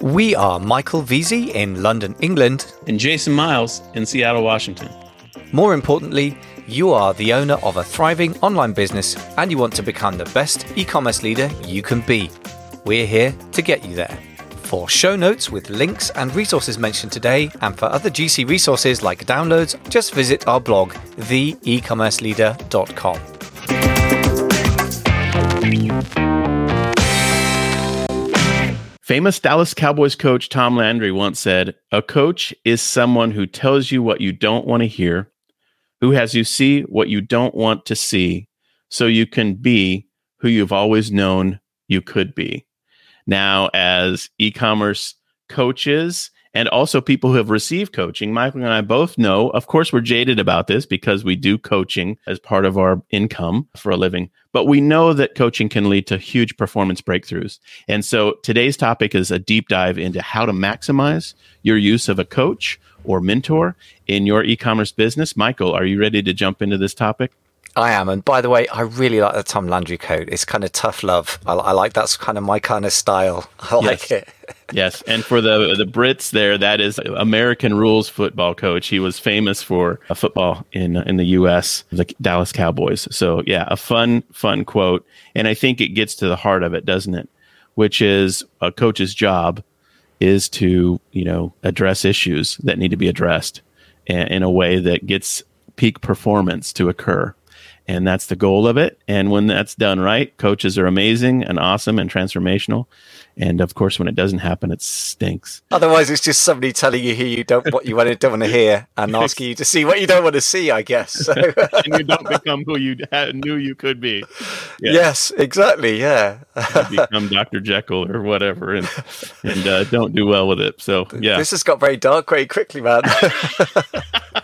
We are Michael Veazey in London, England. And Jason Miles in Seattle, Washington. More importantly, you are the owner of a thriving online business and you want to become the best e commerce leader you can be. We're here to get you there. For show notes with links and resources mentioned today, and for other GC resources like downloads, just visit our blog, theecommerceleader.com. Famous Dallas Cowboys coach Tom Landry once said, A coach is someone who tells you what you don't want to hear, who has you see what you don't want to see, so you can be who you've always known you could be. Now, as e commerce coaches and also people who have received coaching. Michael and I both know, of course, we're jaded about this because we do coaching as part of our income for a living, but we know that coaching can lead to huge performance breakthroughs. And so today's topic is a deep dive into how to maximize your use of a coach or mentor in your e commerce business. Michael, are you ready to jump into this topic? I am. And by the way, I really like the Tom Landry coat. It's kind of tough love. I, I like that's kind of my kind of style. I like yes. it. Yes. And for the the Brits there, that is American rules football coach. He was famous for a football in in the US, the Dallas Cowboys. So yeah, a fun, fun quote. And I think it gets to the heart of it, doesn't it? Which is a coach's job is to, you know, address issues that need to be addressed in a way that gets peak performance to occur and that's the goal of it. And when that's done right, coaches are amazing and awesome and transformational. And of course, when it doesn't happen, it stinks. Otherwise, it's just somebody telling you who you don't what you want to, don't want to hear and asking you to see what you don't want to see. I guess. So. and you don't become who you knew you could be. Yeah. Yes, exactly. Yeah. become Dr. Jekyll or whatever, and and uh, don't do well with it. So yeah, this has got very dark very quickly, man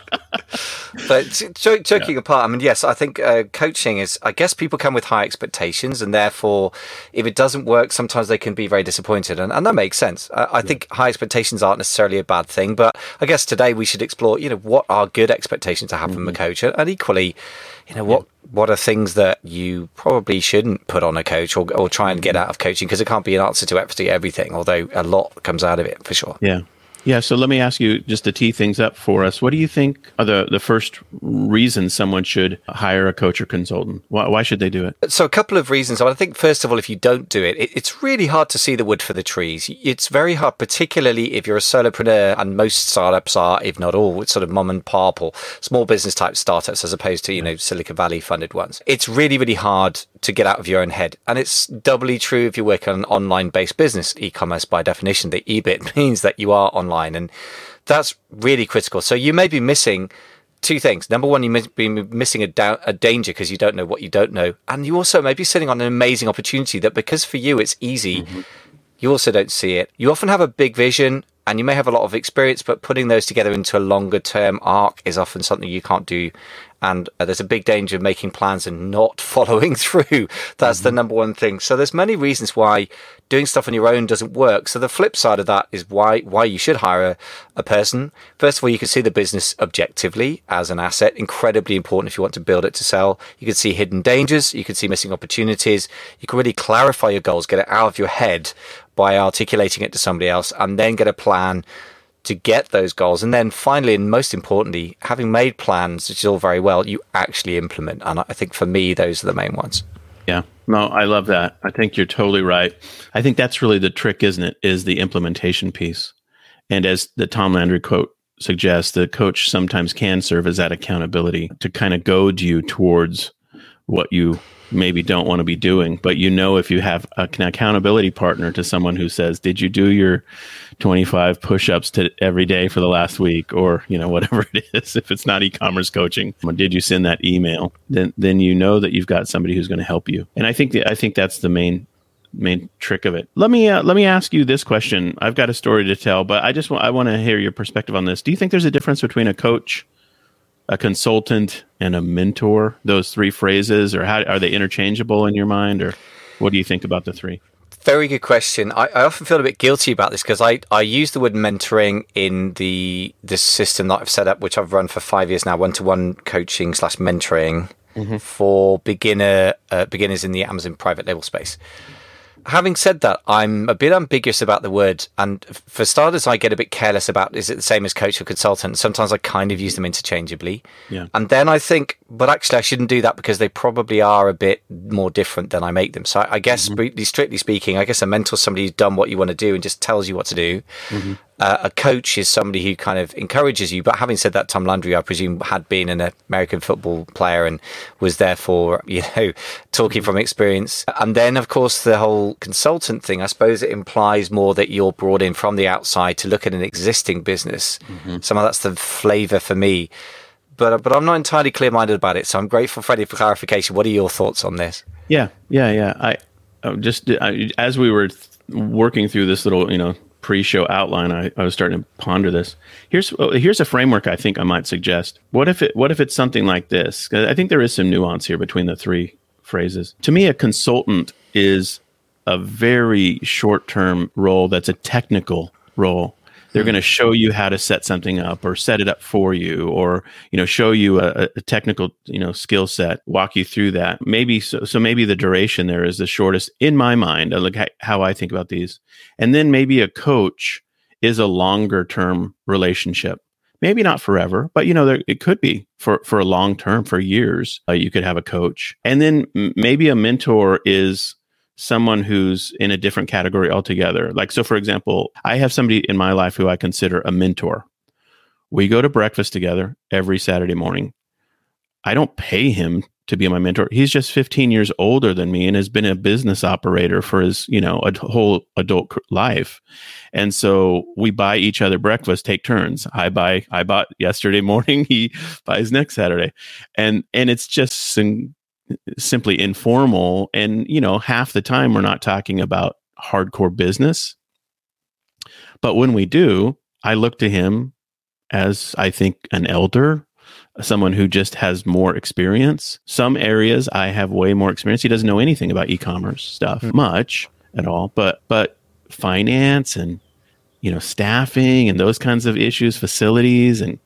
but joking yeah. apart, I mean, yes, I think uh, coaching is. I guess people come with high expectations, and therefore, if it doesn't work, sometimes they can be very disappointed, and, and that makes sense. I, I yeah. think high expectations aren't necessarily a bad thing, but I guess today we should explore, you know, what are good expectations to have mm-hmm. from a mm-hmm. coach, and equally, you know, what yeah. what are things that you probably shouldn't put on a coach or or try and get mm-hmm. out of coaching because it can't be an answer to everything, although a lot comes out of it for sure. Yeah. Yeah, so let me ask you just to tee things up for us. What do you think are the, the first reasons someone should hire a coach or consultant? Why, why should they do it? So, a couple of reasons. I think, first of all, if you don't do it, it, it's really hard to see the wood for the trees. It's very hard, particularly if you're a solopreneur, and most startups are, if not all, sort of mom and pop or small business type startups as opposed to, you know, Silicon Valley funded ones. It's really, really hard to get out of your own head. And it's doubly true if you work on an online based business. E commerce, by definition, the EBIT means that you are online. And that's really critical. So you may be missing two things. Number one, you may be missing a, da- a danger because you don't know what you don't know. And you also may be sitting on an amazing opportunity that because for you it's easy, mm-hmm. you also don't see it. You often have a big vision and you may have a lot of experience, but putting those together into a longer term arc is often something you can't do and uh, there's a big danger of making plans and not following through. That's mm-hmm. the number one thing. So there's many reasons why doing stuff on your own doesn't work. So the flip side of that is why why you should hire a, a person. First of all, you can see the business objectively as an asset, incredibly important if you want to build it to sell. You can see hidden dangers, you can see missing opportunities. You can really clarify your goals, get it out of your head by articulating it to somebody else, and then get a plan to get those goals. And then finally, and most importantly, having made plans, which is all very well, you actually implement. And I think for me, those are the main ones. Yeah. No, I love that. I think you're totally right. I think that's really the trick, isn't it? Is the implementation piece. And as the Tom Landry quote suggests, the coach sometimes can serve as that accountability to kind of goad you towards what you maybe don't want to be doing. But you know, if you have an accountability partner to someone who says, "Did you do your 25 push-ups to every day for the last week?" or you know, whatever it is, if it's not e-commerce coaching, or did you send that email? Then then you know that you've got somebody who's going to help you. And I think I think that's the main main trick of it. Let me uh, let me ask you this question. I've got a story to tell, but I just want I want to hear your perspective on this. Do you think there's a difference between a coach a consultant and a mentor those three phrases or how are they interchangeable in your mind or what do you think about the three very good question. I, I often feel a bit guilty about this because I, I use the word mentoring in the this system that I've set up, which I've run for five years now, one to one coaching slash mentoring mm-hmm. for beginner uh, beginners in the Amazon private label space. Having said that, I'm a bit ambiguous about the word. And for starters, I get a bit careless about is it the same as coach or consultant? Sometimes I kind of use them interchangeably. Yeah. And then I think, but actually, I shouldn't do that because they probably are a bit more different than I make them. So I, I guess, mm-hmm. strictly speaking, I guess a mentor is somebody who's done what you want to do and just tells you what to do. Mm-hmm. Uh, a coach is somebody who kind of encourages you. But having said that, Tom Landry, I presume, had been an American football player and was therefore, you know, talking from experience. And then, of course, the whole consultant thing, I suppose it implies more that you're brought in from the outside to look at an existing business. Mm-hmm. Somehow that's the flavor for me. But, but I'm not entirely clear minded about it. So I'm grateful, Freddie, for clarification. What are your thoughts on this? Yeah, yeah, yeah. I, I just, I, as we were working through this little, you know, pre-show outline, I, I was starting to ponder this. Here's oh, here's a framework I think I might suggest. What if it what if it's something like this? I think there is some nuance here between the three phrases. To me, a consultant is a very short-term role that's a technical role they're going to show you how to set something up or set it up for you or you know show you a, a technical you know skill set walk you through that. Maybe so, so maybe the duration there is the shortest in my mind. I look at how i think about these. And then maybe a coach is a longer term relationship. Maybe not forever but you know there, it could be for for a long term for years uh, you could have a coach. And then m- maybe a mentor is someone who's in a different category altogether. Like, so for example, I have somebody in my life who I consider a mentor. We go to breakfast together every Saturday morning. I don't pay him to be my mentor. He's just 15 years older than me and has been a business operator for his, you know, a whole adult life. And so we buy each other breakfast, take turns. I buy, I bought yesterday morning. He buys next Saturday. And, and it's just simply informal and you know half the time we're not talking about hardcore business. But when we do i look to him as i think an elder someone who just has more experience. Some areas i have way more experience. He doesn't know anything about e-commerce stuff mm-hmm. much at all but but finance and you know staffing and those kinds of issues facilities and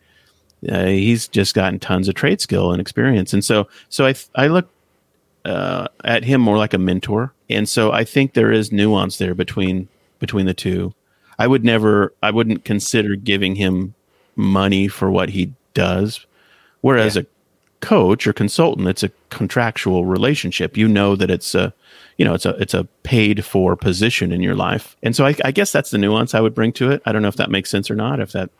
uh, he's just gotten tons of trade skill and experience, and so so I I look uh, at him more like a mentor, and so I think there is nuance there between between the two. I would never, I wouldn't consider giving him money for what he does, whereas yeah. a coach or consultant, it's a contractual relationship. You know that it's a you know it's a it's a paid for position in your life and so I, I, guess that's the nuance i would bring to it i don't know if that makes sense or not if that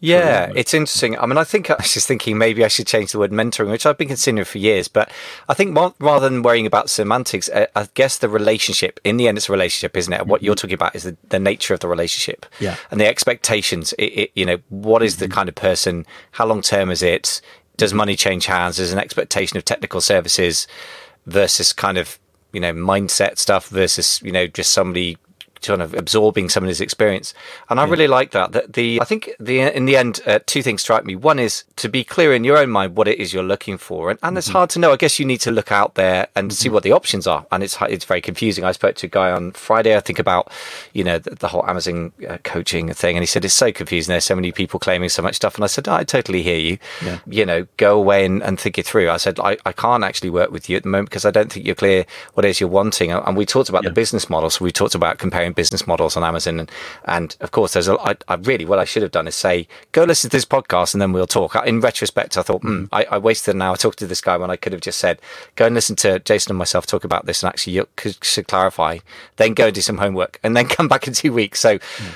yeah, it's interesting. I mean, I think I was just thinking maybe I should change the word mentoring, which I've been considering for years. But I think more, rather than worrying about semantics, I, I, guess the relationship, in the end, it's a relationship, isn't it? Mm-hmm. What you're talking about is the, the, nature of the relationship yeah. and the expectations. It, it, you know, what is mm-hmm. the kind of person? How long term is it? Does money change hands? There's an expectation of technical services versus kind of, you know, mindset stuff versus, you know, just somebody kind of absorbing some of his experience. And I yeah. really like that. That the I think the in the end, uh, two things strike me. One is to be clear in your own mind what it is you're looking for, and, and mm-hmm. it's hard to know. I guess you need to look out there and mm-hmm. see what the options are, and it's it's very confusing. I spoke to a guy on Friday. I think about you know the, the whole Amazon uh, coaching thing, and he said it's so confusing. There's so many people claiming so much stuff, and I said oh, I totally hear you. Yeah. You know, go away and, and think it through. I said I, I can't actually work with you at the moment because I don't think you're clear what it is you're wanting. And we talked about yeah. the business model, so we talked about comparing business models on Amazon. And, and of course, there's a, I, I really, what I should have done is say, go listen to this podcast and then we'll talk. In retrospect, I thought, hmm, I, I wasted an hour talking to this guy when I could have just said, go and listen to Jason and myself talk about this and actually you should clarify, then go and do some homework and then come back in two weeks. So, mm.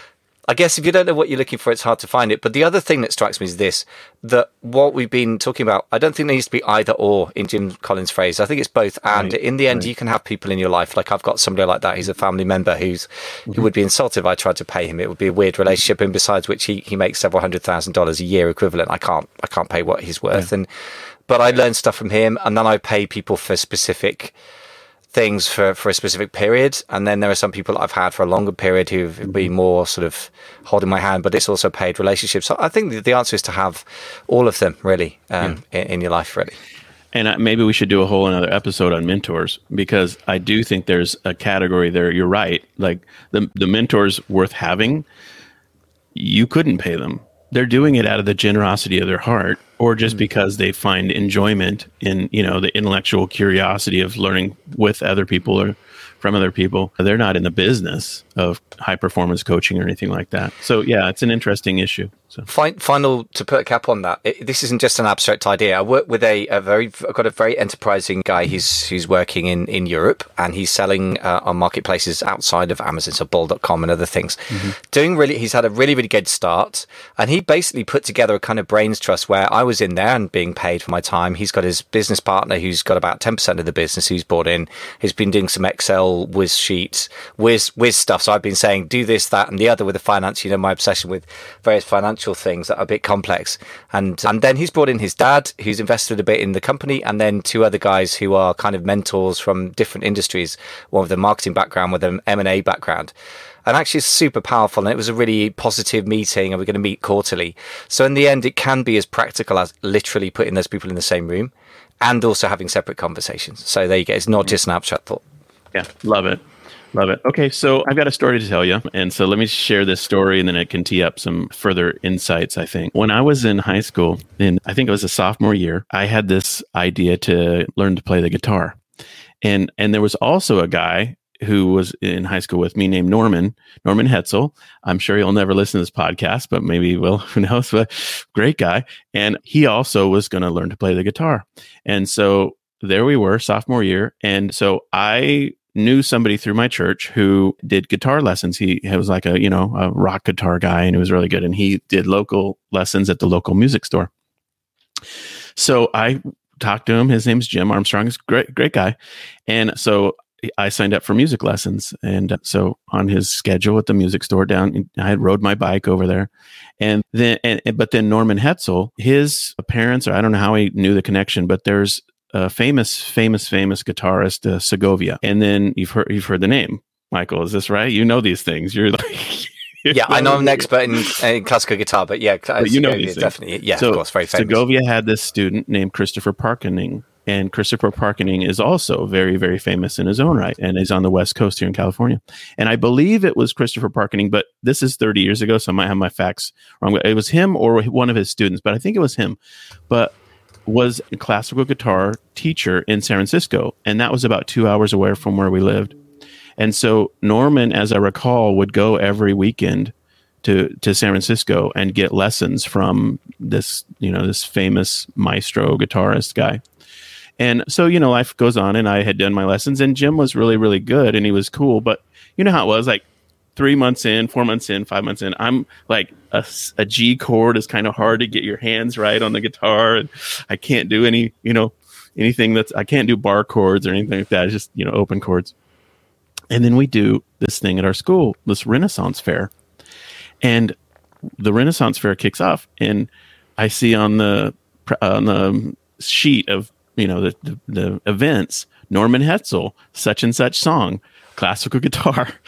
I guess if you don't know what you're looking for, it's hard to find it. But the other thing that strikes me is this that what we've been talking about, I don't think there needs to be either or in Jim Collins' phrase. I think it's both. And right, in the end, right. you can have people in your life. Like I've got somebody like that. He's a family member who's mm-hmm. who would be insulted if I tried to pay him. It would be a weird relationship. And besides which he, he makes several hundred thousand dollars a year equivalent. I can't I can't pay what he's worth. Yeah. And but I learn stuff from him and then I pay people for specific things for, for a specific period. And then there are some people I've had for a longer period who've mm-hmm. been more sort of holding my hand, but it's also paid relationships. So I think the, the answer is to have all of them really um, yeah. in, in, your life, really. And maybe we should do a whole another episode on mentors because I do think there's a category there. You're right. Like the, the mentors worth having, you couldn't pay them they're doing it out of the generosity of their heart or just mm-hmm. because they find enjoyment in you know the intellectual curiosity of learning with other people or from other people. They're not in the business of high performance coaching or anything like that. So yeah, it's an interesting issue. So final to put a cap on that. It, this isn't just an abstract idea. I work with a, a very I've got a very enterprising guy. He's who's working in in Europe and he's selling uh, on marketplaces outside of Amazon, so Bol.com and other things. Mm-hmm. Doing really, he's had a really really good start, and he basically put together a kind of brains trust where I was in there and being paid for my time. He's got his business partner who's got about ten percent of the business who's bought in. He's been doing some Excel whiz sheets, whiz whiz stuff. So I've been saying do this, that, and the other with the finance. You know, my obsession with various financial things that are a bit complex. And and then he's brought in his dad, who's invested a bit in the company, and then two other guys who are kind of mentors from different industries. One with a marketing background, with an M and A background. And actually, it's super powerful. And it was a really positive meeting, and we're going to meet quarterly. So in the end, it can be as practical as literally putting those people in the same room, and also having separate conversations. So there you go. It's not just an abstract thought. Yeah, love it. Love it. Okay, so I've got a story to tell you. And so let me share this story and then it can tee up some further insights, I think. When I was in high school, and I think it was a sophomore year, I had this idea to learn to play the guitar. And and there was also a guy who was in high school with me named Norman, Norman Hetzel. I'm sure he'll never listen to this podcast, but maybe he will. Who knows? But great guy. And he also was going to learn to play the guitar. And so there we were, sophomore year. And so I knew somebody through my church who did guitar lessons. He, he was like a, you know, a rock guitar guy and he was really good. And he did local lessons at the local music store. So I talked to him. His name's Jim Armstrong. He's great, great guy. And so I signed up for music lessons. And so on his schedule at the music store down, I had rode my bike over there. And then, and, but then Norman Hetzel, his parents, or I don't know how he knew the connection, but there's a famous, famous, famous guitarist, uh, Segovia. And then you've heard you've heard the name, Michael. Is this right? You know these things. You're like. yeah, I know I'm an expert in, in classical guitar, but yeah, but you know these definitely. Yeah, so, of course, very famous. Segovia had this student named Christopher Parkening, and Christopher Parkening is also very, very famous in his own right, and is on the West Coast here in California. And I believe it was Christopher Parkening, but this is 30 years ago, so I might have my facts wrong. It was him or one of his students, but I think it was him. But was a classical guitar teacher in San Francisco, and that was about two hours away from where we lived. And so Norman, as I recall, would go every weekend to to San Francisco and get lessons from this you know this famous maestro guitarist guy. And so you know life goes on, and I had done my lessons, and Jim was really really good, and he was cool. But you know how it was like three months in, four months in, five months in, I'm like a, a G chord is kind of hard to get your hands right on the guitar, and I can't do any, you know, anything that's I can't do bar chords or anything like that. It's just you know open chords. And then we do this thing at our school, this Renaissance fair, and the Renaissance fair kicks off, and I see on the on the sheet of you know the, the, the events Norman Hetzel such and such song classical guitar.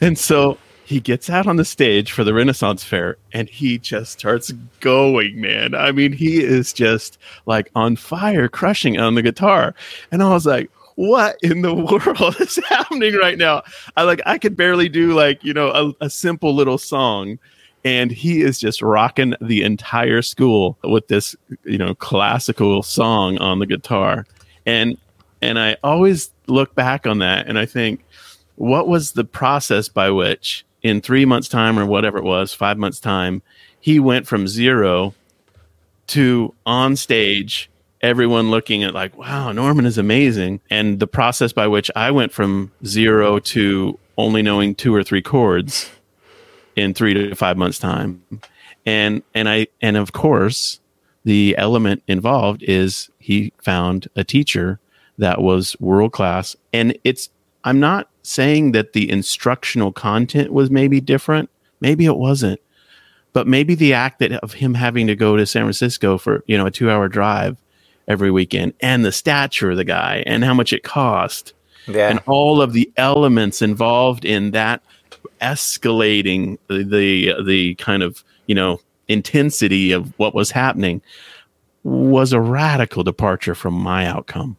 And so he gets out on the stage for the Renaissance Fair and he just starts going, man. I mean, he is just like on fire, crushing on the guitar. And I was like, what in the world is happening right now? I like I could barely do like, you know, a, a simple little song and he is just rocking the entire school with this, you know, classical song on the guitar. And and I always look back on that and I think what was the process by which in three months time or whatever it was five months time he went from zero to on stage everyone looking at like wow norman is amazing and the process by which i went from zero to only knowing two or three chords in three to five months time and and i and of course the element involved is he found a teacher that was world class and it's i'm not saying that the instructional content was maybe different. Maybe it wasn't. But maybe the act that of him having to go to San Francisco for, you know, a two hour drive every weekend and the stature of the guy and how much it cost yeah. and all of the elements involved in that escalating the, the kind of you know intensity of what was happening was a radical departure from my outcome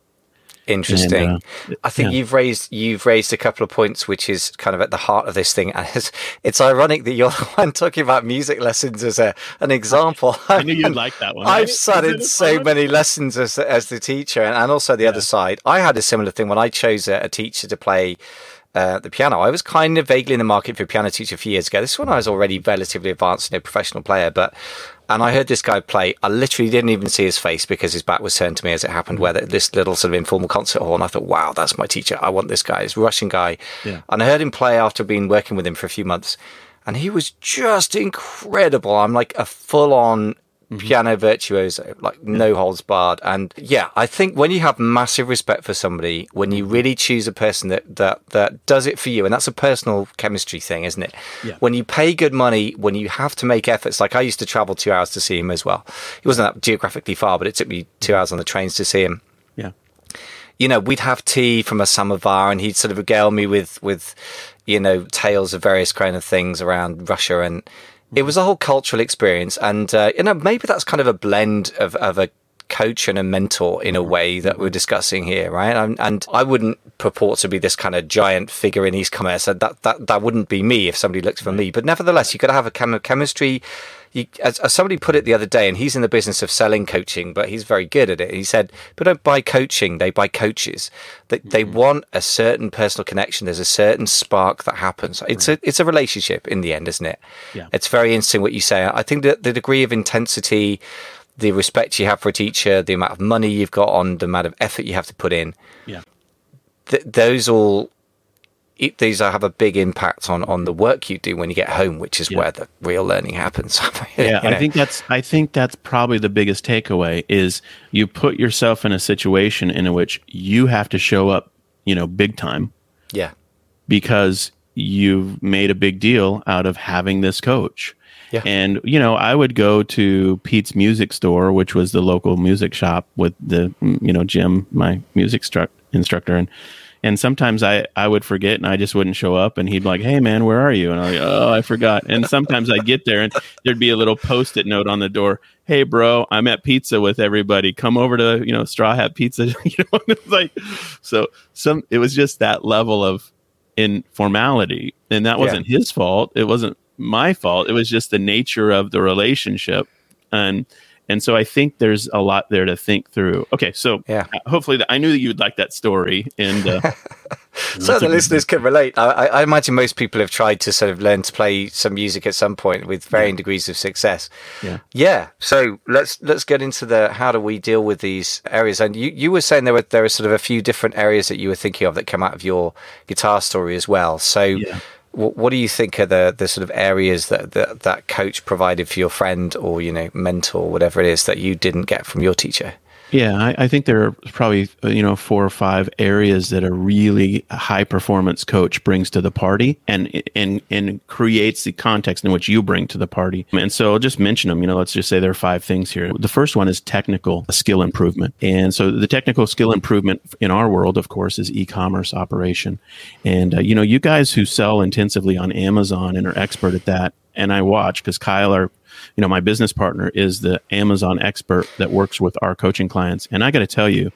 Interesting. And, uh, I think yeah. you've raised you've raised a couple of points, which is kind of at the heart of this thing. It's, it's ironic that you're the one talking about music lessons as a an example. I knew you'd like that one. I've right? sat in so fun? many lessons as as the teacher, and, and also the yeah. other side. I had a similar thing when I chose a, a teacher to play uh, the piano. I was kind of vaguely in the market for a piano teacher a few years ago. This is when I was already relatively advanced, you know, professional player, but and I heard this guy play. I literally didn't even see his face because his back was turned to me as it happened. Where this little sort of informal concert hall, and I thought, wow, that's my teacher. I want this guy. He's a Russian guy, yeah. and I heard him play after being working with him for a few months, and he was just incredible. I'm like a full on mm-hmm. piano virtuoso, like no holds barred. And yeah, I think when you have massive respect for somebody, when you really choose a person that that that does it for you, and that's a personal chemistry thing, isn't it? Yeah. When you pay good money, when you have to make efforts, like I used to travel two hours to see him as well. It wasn't that geographically far, but it took me two hours on the trains to see him. Yeah you know, we'd have tea from a samovar and he'd sort of regale me with, with, you know, tales of various kind of things around Russia. And it was a whole cultural experience, and uh, you know maybe that's kind of a blend of, of a coach and a mentor in a way that we're discussing here, right? And, and, I wouldn't purport to be this kind of giant figure in e-commerce. That that that wouldn't be me if somebody looks for me. But nevertheless, you got to have a chem- chemistry you, as, as, somebody put it the other day, and he's in the business of selling coaching, but he's very good at it. He said, "But don't buy coaching; they buy coaches. They, mm-hmm. they want a certain personal connection. There's a certain spark that happens. It's a it's a relationship in the end, isn't it? Yeah. It's very interesting what you say. I think that the degree of intensity, the respect you have for a teacher, the amount of money you've got on, the amount of effort you have to put in, yeah, th- those all it, these have a big impact on on the work you do when you get home, which is yeah. where the real learning happens. yeah, you know? I think that's I think that's probably the biggest takeaway is you put yourself in a situation in which you have to show up, you know, big time. Yeah, because you've made a big deal out of having this coach. Yeah. And you know, I would go to Pete's music store, which was the local music shop with the you know Jim, my music stru- instructor, and and sometimes I, I would forget and I just wouldn't show up and he'd be like, Hey man, where are you? And I'm like, Oh, I forgot. And sometimes I'd get there and there'd be a little post-it note on the door. Hey bro, I'm at pizza with everybody. Come over to, you know, Straw Hat Pizza. you know, it's like, so some, it was just that level of informality and that wasn't yeah. his fault. It wasn't my fault. It was just the nature of the relationship. And, and so I think there's a lot there to think through. Okay, so yeah. hopefully the, I knew that you would like that story, and uh, so the listeners can relate. I, I, imagine most people have tried to sort of learn to play some music at some point with varying yeah. degrees of success. Yeah, yeah. So let's let's get into the how do we deal with these areas? And you, you were saying there were there are sort of a few different areas that you were thinking of that come out of your guitar story as well. So. Yeah what do you think are the, the sort of areas that, that that coach provided for your friend or you know mentor whatever it is that you didn't get from your teacher yeah, I, I, think there are probably you know four or five areas that a really high performance coach brings to the party, and and and creates the context in which you bring to the party. And so I'll just mention them. You know, let's just say there are five things here. The first one is technical skill improvement, and so the technical skill improvement in our world, of course, is e-commerce operation. And uh, you know, you guys who sell intensively on Amazon and are expert at that, and I watch because Kyle, our you know, my business partner is the Amazon expert that works with our coaching clients. And I got to tell you,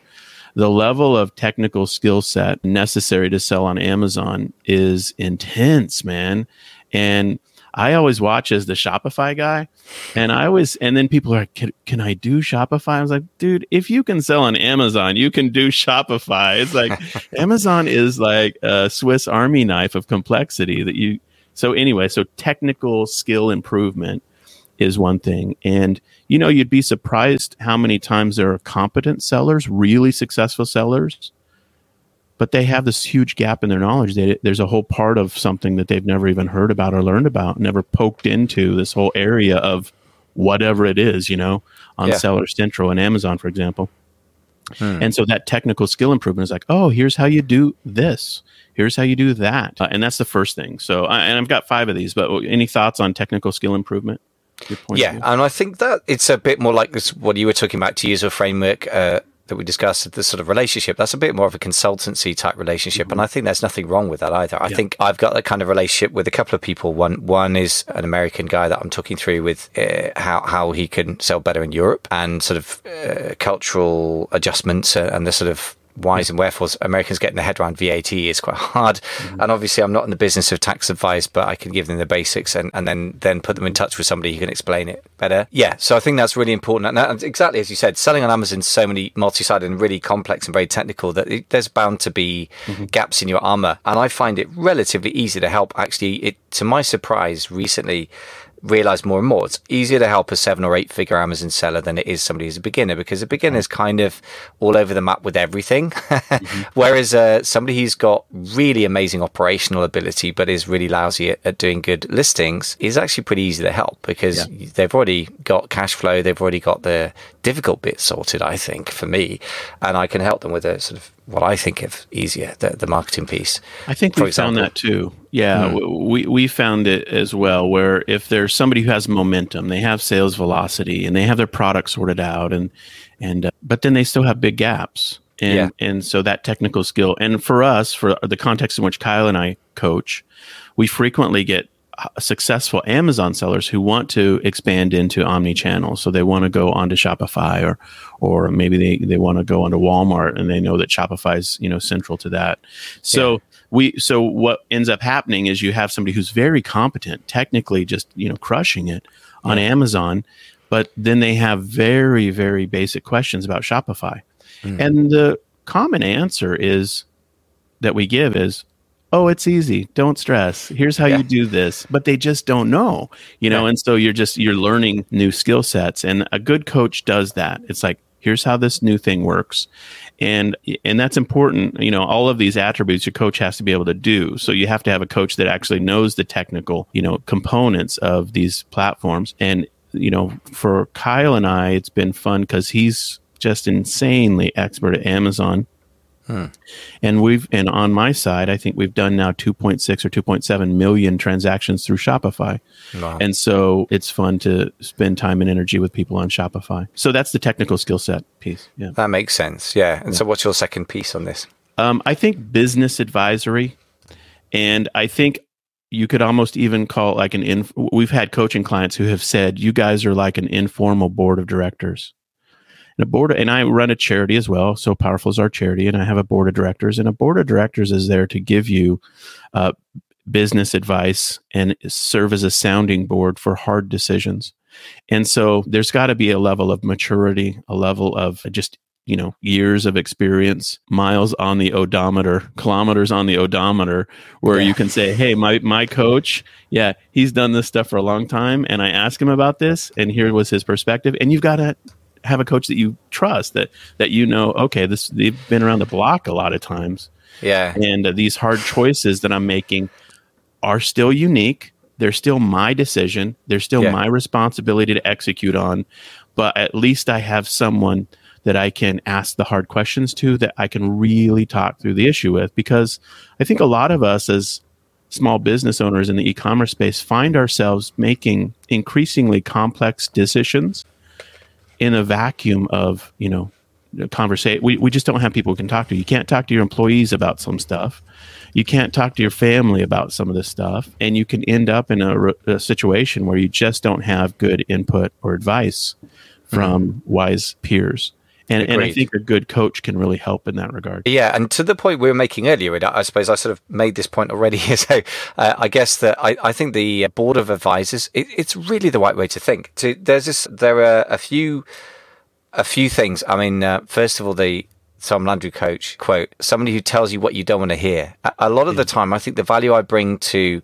the level of technical skill set necessary to sell on Amazon is intense, man. And I always watch as the Shopify guy, and I always, and then people are like, can, can I do Shopify? I was like, dude, if you can sell on Amazon, you can do Shopify. It's like Amazon is like a Swiss Army knife of complexity that you. So anyway, so technical skill improvement is one thing. And, you know, you'd be surprised how many times there are competent sellers, really successful sellers, but they have this huge gap in their knowledge. They, there's a whole part of something that they've never even heard about or learned about, never poked into this whole area of whatever it is, you know, on yeah. Seller Central and Amazon, for example. Hmm. And so that technical skill improvement is like, oh, here's how you do this. Here's how you do that. Uh, and that's the first thing. So, and I've got five of these, but any thoughts on technical skill improvement? yeah, and I think that it's a bit more like this. What you were talking about to use a framework uh, that we discussed, the sort of relationship. That's a bit more of a consultancy type relationship, mm-hmm. and I think there's nothing wrong with that either. I yeah. think I've got that kind of relationship with a couple of people. One one is an American guy that I'm talking through with uh, how how he can sell better in Europe and sort of uh, cultural adjustments and the sort of whys and wherefores Americans getting their head around VAT is quite hard. Mm-hmm. And obviously, I'm not in the business of tax advice, but I can give them the basics and, and then then put them in touch with somebody who can explain it better. Yeah, so I think that's really important. And exactly as you said, selling on Amazon is so many multi-sided and really complex and very technical that it, there's bound to be mm-hmm. gaps in your armor. And I find it relatively easy to help. Actually, it to my surprise, recently realize more and more it's easier to help a seven or eight figure Amazon seller than it is somebody who's a beginner because a beginner is kind of all over the map with everything. mm-hmm. Whereas uh, somebody who's got really amazing operational ability but is really lousy at, at doing good listings is actually pretty easy to help because yeah. they've already got cash flow, they've already got the difficult bit sorted, I think, for me. And I can help them with a sort of what I think of easier, the, the marketing piece. I think we found that too. Yeah, mm. we, we found it as well, where if there's somebody who has momentum, they have sales velocity and they have their product sorted out and, and, uh, but then they still have big gaps. And, yeah. and so that technical skill, and for us, for the context in which Kyle and I coach, we frequently get successful Amazon sellers who want to expand into omni-channel. So they want to go onto Shopify or or maybe they, they want to go onto Walmart and they know that Shopify is, you know, central to that. So yeah. we so what ends up happening is you have somebody who's very competent, technically just, you know, crushing it on yeah. Amazon, but then they have very, very basic questions about Shopify. Mm. And the common answer is that we give is oh it's easy don't stress here's how yeah. you do this but they just don't know you know and so you're just you're learning new skill sets and a good coach does that it's like here's how this new thing works and and that's important you know all of these attributes your coach has to be able to do so you have to have a coach that actually knows the technical you know components of these platforms and you know for kyle and i it's been fun because he's just insanely expert at amazon Hmm. And we've and on my side, I think we've done now 2.6 or 2.7 million transactions through Shopify. Wow. And so it's fun to spend time and energy with people on Shopify. So that's the technical skill set piece. Yeah. That makes sense. Yeah. And yeah. so what's your second piece on this? Um, I think business advisory. And I think you could almost even call like an in we've had coaching clients who have said you guys are like an informal board of directors and a board, and I run a charity as well. So powerful is our charity, and I have a board of directors. And a board of directors is there to give you uh, business advice and serve as a sounding board for hard decisions. And so there's got to be a level of maturity, a level of just you know years of experience miles on the odometer kilometers on the odometer where yeah. you can say hey my my coach yeah he's done this stuff for a long time and i asked him about this and here was his perspective and you've got to have a coach that you trust that that you know okay this they've been around the block a lot of times. Yeah. And uh, these hard choices that i'm making are still unique. They're still my decision. They're still yeah. my responsibility to execute on. But at least i have someone that i can ask the hard questions to that i can really talk through the issue with. Because i think a lot of us as small business owners in the e-commerce space find ourselves making increasingly complex decisions in a vacuum of you know conversation we, we just don't have people who can talk to you. Can't talk to your employees about some stuff. You can't talk to your family about some of this stuff. And you can end up in a, a situation where you just don't have good input or advice from mm-hmm. wise peers and, and, I think a good coach can really help in that regard. Yeah, and to the point we were making earlier, I suppose I sort of made this point already. so uh, I guess that I, I, think the board of advisors it, it's really the right way to think. To, there's this, there are a few, a few things. I mean, uh, first of all, the Tom Landry coach quote: "Somebody who tells you what you don't want to hear." A, a lot of yeah. the time, I think the value I bring to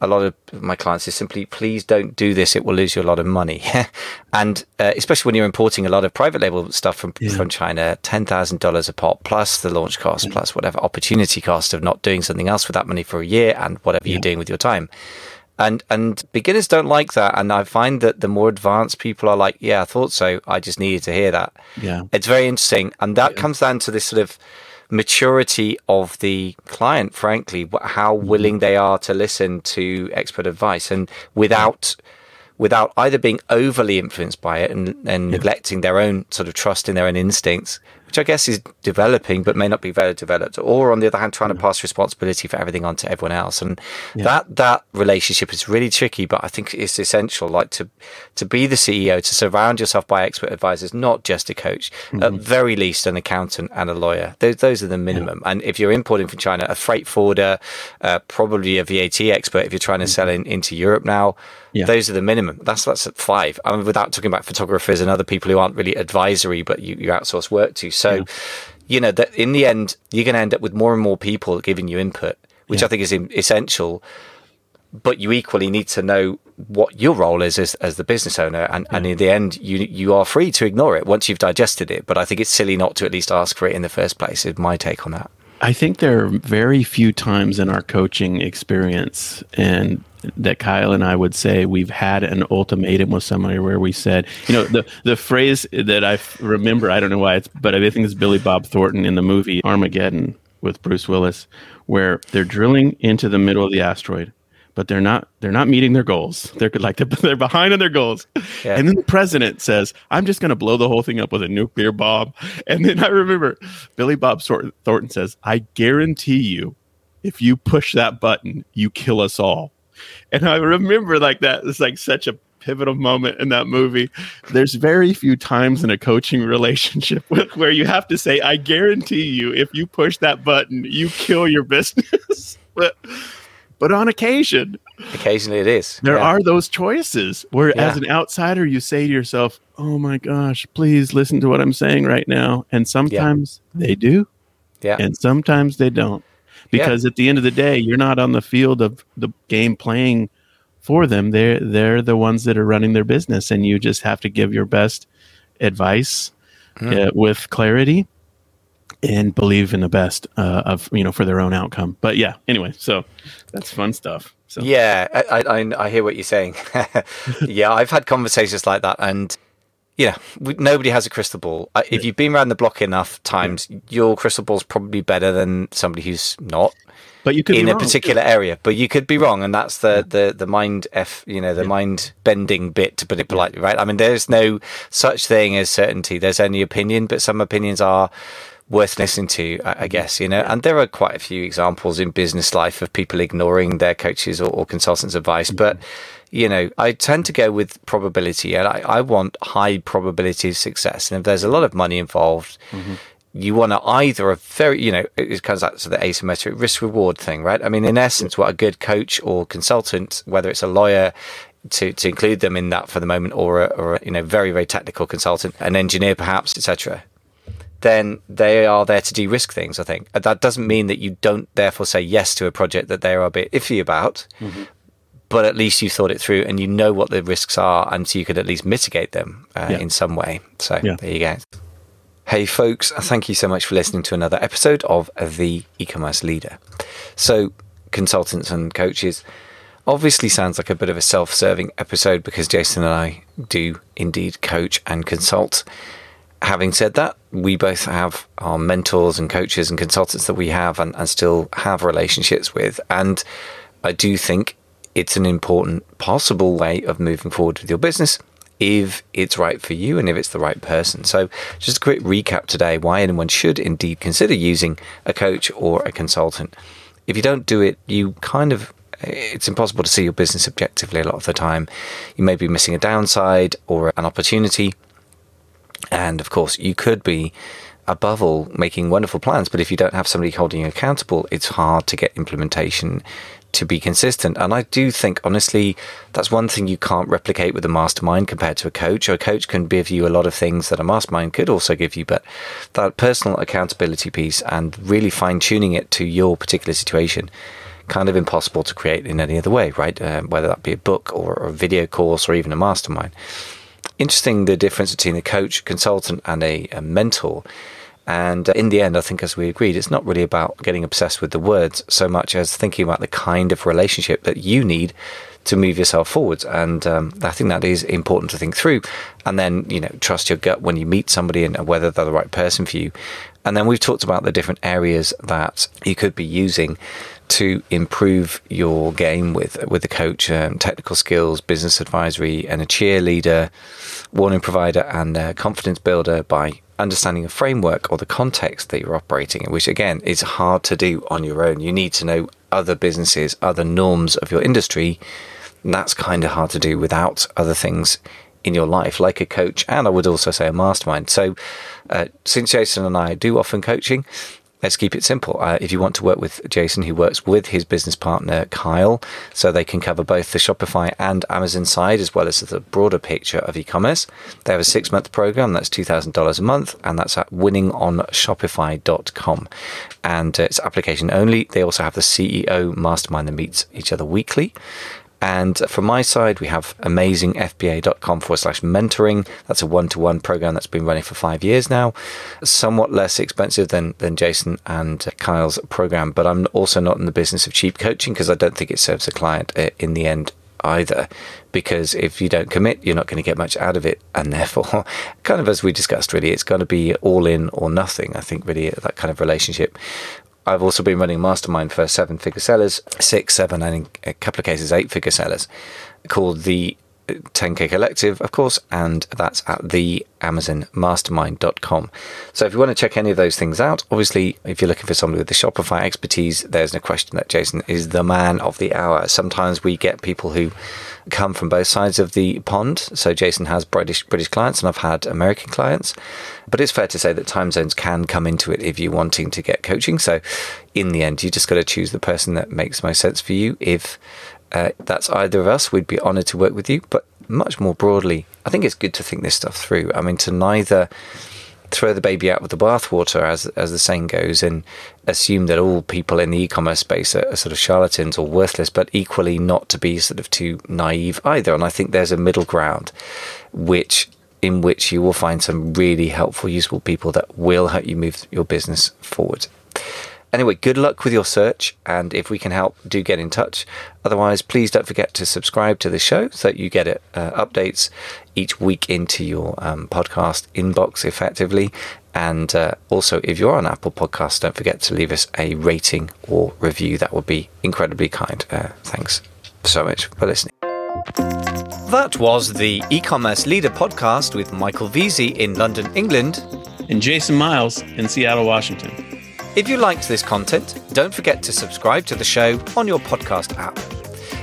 a lot of my clients is simply please don't do this it will lose you a lot of money and uh, especially when you're importing a lot of private label stuff from yeah. from China $10,000 a pop plus the launch cost yeah. plus whatever opportunity cost of not doing something else with that money for a year and whatever yeah. you're doing with your time and and beginners don't like that and i find that the more advanced people are like yeah i thought so i just needed to hear that yeah it's very interesting and that comes down to this sort of maturity of the client, frankly, how mm-hmm. willing they are to listen to expert advice and without without either being overly influenced by it and, and yeah. neglecting their own sort of trust in their own instincts, which I guess is developing but may not be very developed, or on the other hand, trying to pass responsibility for everything on to everyone else. And yeah. that that relationship is really tricky, but I think it's essential. Like to to be the CEO, to surround yourself by expert advisors, not just a coach, mm-hmm. at very least an accountant and a lawyer. Those those are the minimum. Yeah. And if you're importing from China, a freight forwarder, uh, probably a VAT expert if you're trying to mm-hmm. sell in, into Europe now. Yeah. Those are the minimum. That's that's at five. I mean, without talking about photographers and other people who aren't really advisory, but you, you outsource work to. So, yeah. you know, that in the end, you're going to end up with more and more people giving you input, which yeah. I think is essential. But you equally need to know what your role is as, as the business owner, and, and in the end, you you are free to ignore it once you've digested it. But I think it's silly not to at least ask for it in the first place. Is my take on that. I think there are very few times in our coaching experience, and that Kyle and I would say we've had an ultimatum with somebody where we said, you know, the the phrase that I remember, I don't know why it's, but I think it's Billy Bob Thornton in the movie Armageddon with Bruce Willis, where they're drilling into the middle of the asteroid, but they're not they're not meeting their goals. They're like they're behind on their goals, yeah. and then the president says, "I'm just going to blow the whole thing up with a nuclear bomb." And then I remember Billy Bob Thornton says, "I guarantee you." If you push that button, you kill us all and I remember like that. It's like such a pivotal moment in that movie. There's very few times in a coaching relationship where you have to say, I guarantee you, if you push that button, you kill your business. but, but on occasion, occasionally it is. There yeah. are those choices where, yeah. as an outsider, you say to yourself, Oh my gosh, please listen to what I'm saying right now. And sometimes yeah. they do. Yeah. And sometimes they don't because at the end of the day, you're not on the field of the game playing for them. They're they're the ones that are running their business, and you just have to give your best advice mm. uh, with clarity and believe in the best uh, of you know for their own outcome. But yeah, anyway, so that's fun stuff. So. Yeah, I, I, I hear what you're saying. yeah, I've had conversations like that, and yeah, we, nobody has a crystal ball. If you've been around the block enough times, yeah. your crystal ball's probably better than somebody who's not. But you could in a particular area, but you could be wrong, and that's the yeah. the the mind f you know the yeah. mind bending bit to put it politely, right? I mean, there's no such thing as certainty. There's only opinion, but some opinions are worth listening to, I, I guess, you know. And there are quite a few examples in business life of people ignoring their coaches or, or consultants' advice, mm-hmm. but you know, I tend to go with probability and I, I want high probability of success. And if there's a lot of money involved, mm-hmm. you want to either a very, you know, it comes out to the asymmetric risk reward thing, right? I mean, in essence, what a good coach or consultant, whether it's a lawyer, to, to include them in that for the moment, or a, or a, you know very very technical consultant, an engineer perhaps, etc. Then they are there to de-risk things. I think that doesn't mean that you don't therefore say yes to a project that they are a bit iffy about, mm-hmm but at least you thought it through and you know what the risks are, and so you could at least mitigate them uh, yeah. in some way. So yeah. there you go. Hey, folks, thank you so much for listening to another episode of The E Commerce Leader. So, consultants and coaches obviously sounds like a bit of a self serving episode because Jason and I do indeed coach and consult. Having said that, we both have our mentors and coaches and consultants that we have and, and still have relationships with. And I do think it's an important possible way of moving forward with your business if it's right for you and if it's the right person. So, just a quick recap today why anyone should indeed consider using a coach or a consultant. If you don't do it, you kind of it's impossible to see your business objectively a lot of the time. You may be missing a downside or an opportunity. And of course, you could be above all making wonderful plans, but if you don't have somebody holding you accountable, it's hard to get implementation to be consistent. And I do think, honestly, that's one thing you can't replicate with a mastermind compared to a coach. A coach can give you a lot of things that a mastermind could also give you, but that personal accountability piece and really fine tuning it to your particular situation kind of impossible to create in any other way, right? Uh, whether that be a book or a video course or even a mastermind. Interesting the difference between a coach, consultant, and a, a mentor and in the end, I think, as we agreed, it's not really about getting obsessed with the words so much as thinking about the kind of relationship that you need to move yourself forwards. And um, I think that is important to think through. And then, you know, trust your gut when you meet somebody and whether they're the right person for you. And then we've talked about the different areas that you could be using to improve your game with with a coach, um, technical skills, business advisory, and a cheerleader, warning provider, and a confidence builder by understanding a framework or the context that you're operating in, which again is hard to do on your own. You need to know other businesses, other norms of your industry. That's kind of hard to do without other things in your life, like a coach, and I would also say a mastermind. So, uh, since Jason and I do often coaching, let's keep it simple. Uh, if you want to work with Jason, he works with his business partner, Kyle, so they can cover both the Shopify and Amazon side as well as the broader picture of e commerce. They have a six month program that's $2,000 a month, and that's at winningonshopify.com. And uh, it's application only. They also have the CEO mastermind that meets each other weekly. And from my side, we have amazingfba.com forward slash mentoring. That's a one to one program that's been running for five years now. Somewhat less expensive than, than Jason and Kyle's program, but I'm also not in the business of cheap coaching because I don't think it serves a client uh, in the end either. Because if you don't commit, you're not going to get much out of it. And therefore, kind of as we discussed, really, it's going to be all in or nothing. I think, really, that kind of relationship. I've also been running mastermind for seven figure sellers, six, seven, and in a couple of cases, eight figure sellers called the 10k collective of course and that's at the amazonmastermind.com so if you want to check any of those things out obviously if you're looking for somebody with the shopify expertise there's no question that jason is the man of the hour. Sometimes we get people who come from both sides of the pond. So jason has british british clients and i've had american clients. But it's fair to say that time zones can come into it if you're wanting to get coaching. So in the end you just got to choose the person that makes most sense for you. If uh, that's either of us, we'd be honoured to work with you. But much more broadly, I think it's good to think this stuff through. I mean, to neither throw the baby out with the bathwater, as as the saying goes, and assume that all people in the e-commerce space are, are, sort of charlatans or worthless, but equally not to be sort of too naive either. And I think there's a middle ground, which in which you will find some really helpful, useful people that will help you move your business forward. Anyway, good luck with your search, and if we can help, do get in touch. Otherwise, please don't forget to subscribe to the show so that you get it, uh, updates each week into your um, podcast inbox effectively. And uh, also, if you're on Apple Podcasts, don't forget to leave us a rating or review. That would be incredibly kind. Uh, thanks so much for listening. That was the e commerce leader podcast with Michael Veazey in London, England, and Jason Miles in Seattle, Washington. If you liked this content, don't forget to subscribe to the show on your podcast app.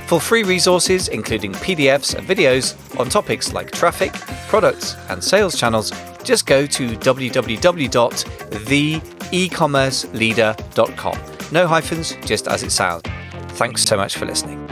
For free resources, including PDFs and videos on topics like traffic, products, and sales channels, just go to www.theecommerceleader.com. No hyphens, just as it sounds. Thanks so much for listening.